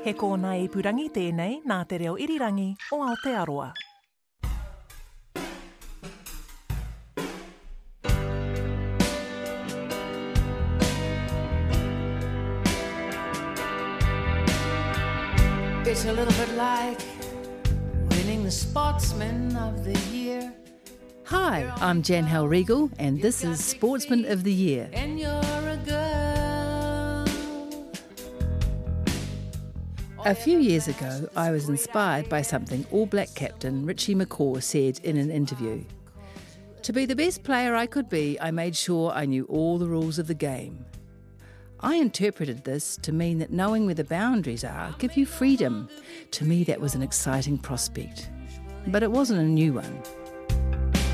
He kōna i purangi tēnei nā te reo irirangi o Aotearoa. It's a little bit like winning the Sportsman of the Year, Hi, I'm Jan Hal Regal, and this is Sportsman of the Year. A few years ago, I was inspired by something All Black captain Richie McCaw said in an interview. To be the best player I could be, I made sure I knew all the rules of the game. I interpreted this to mean that knowing where the boundaries are give you freedom. To me, that was an exciting prospect. But it wasn't a new one.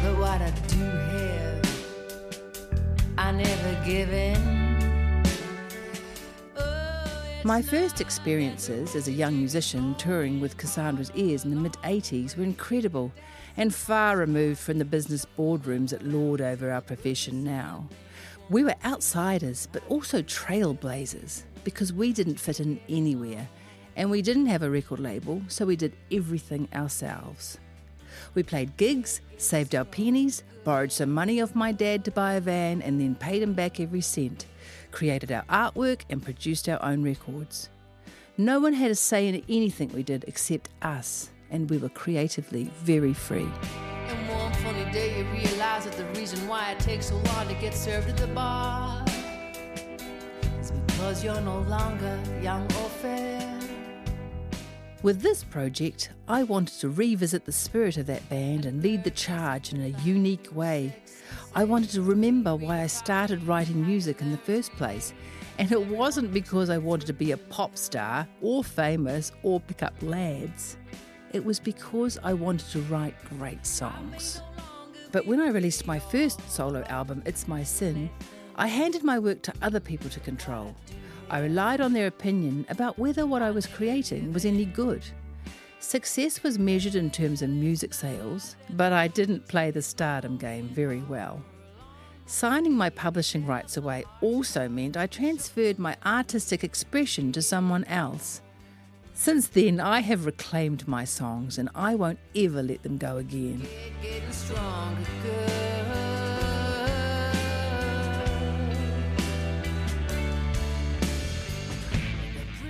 But what I do I never give in. My first experiences as a young musician touring with Cassandra's Ears in the mid 80s were incredible and far removed from the business boardrooms that lord over our profession now. We were outsiders, but also trailblazers because we didn't fit in anywhere and we didn't have a record label, so we did everything ourselves. We played gigs, saved our pennies, borrowed some money off my dad to buy a van, and then paid him back every cent. Created our artwork and produced our own records. No one had a say in anything we did except us, and we were creatively very free. And one funny day you realize that the reason why it takes so long to get served at the bar is because you're no longer young or fair. With this project, I wanted to revisit the spirit of that band and lead the charge in a unique way. I wanted to remember why I started writing music in the first place. And it wasn't because I wanted to be a pop star or famous or pick up lads. It was because I wanted to write great songs. But when I released my first solo album, It's My Sin, I handed my work to other people to control. I relied on their opinion about whether what I was creating was any good. Success was measured in terms of music sales, but I didn't play the stardom game very well. Signing my publishing rights away also meant I transferred my artistic expression to someone else. Since then, I have reclaimed my songs and I won't ever let them go again.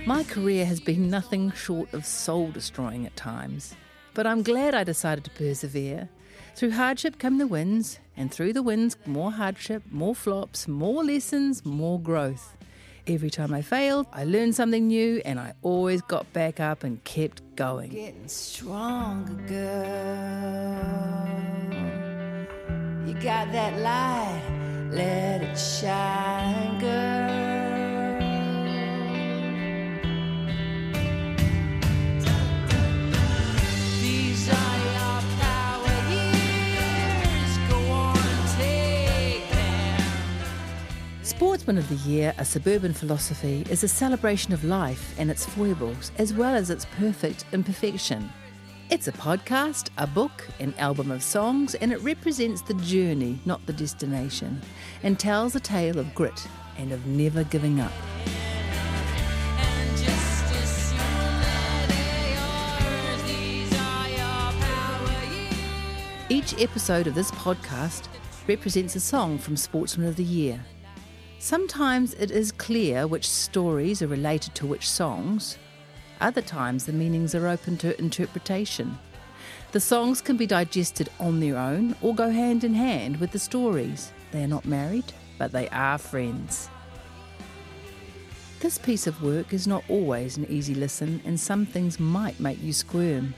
My career has been nothing short of soul destroying at times, but I'm glad I decided to persevere. Through hardship come the wins, and through the wins, more hardship, more flops, more lessons, more growth. Every time I failed, I learned something new, and I always got back up and kept going. Getting stronger, girl. You got that light, let it shine, girl. Of the Year, a suburban philosophy, is a celebration of life and its foibles, as well as its perfect imperfection. It's a podcast, a book, an album of songs, and it represents the journey, not the destination, and tells a tale of grit and of never giving up. Each episode of this podcast represents a song from Sportsman of the Year. Sometimes it is clear which stories are related to which songs. Other times the meanings are open to interpretation. The songs can be digested on their own or go hand in hand with the stories. They are not married, but they are friends. This piece of work is not always an easy listen, and some things might make you squirm.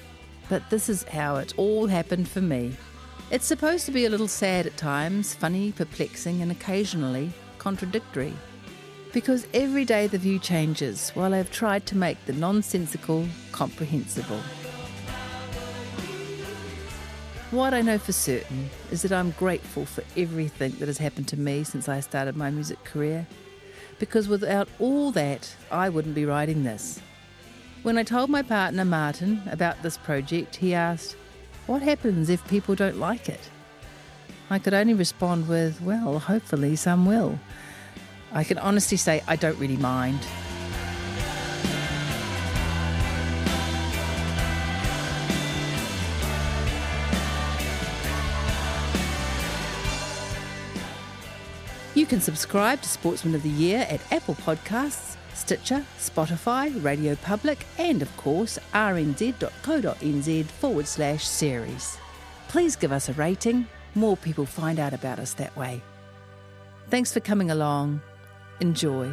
But this is how it all happened for me. It's supposed to be a little sad at times, funny, perplexing, and occasionally contradictory. Because every day the view changes while I've tried to make the nonsensical comprehensible. What I know for certain is that I'm grateful for everything that has happened to me since I started my music career, because without all that, I wouldn't be writing this. When I told my partner Martin about this project, he asked, What happens if people don't like it? I could only respond with, Well, hopefully some will. I can honestly say I don't really mind. You can subscribe to Sportsman of the Year at Apple Podcasts, Stitcher, Spotify, Radio Public, and of course rnz.co.nz forward slash series. Please give us a rating. More people find out about us that way. Thanks for coming along. Enjoy.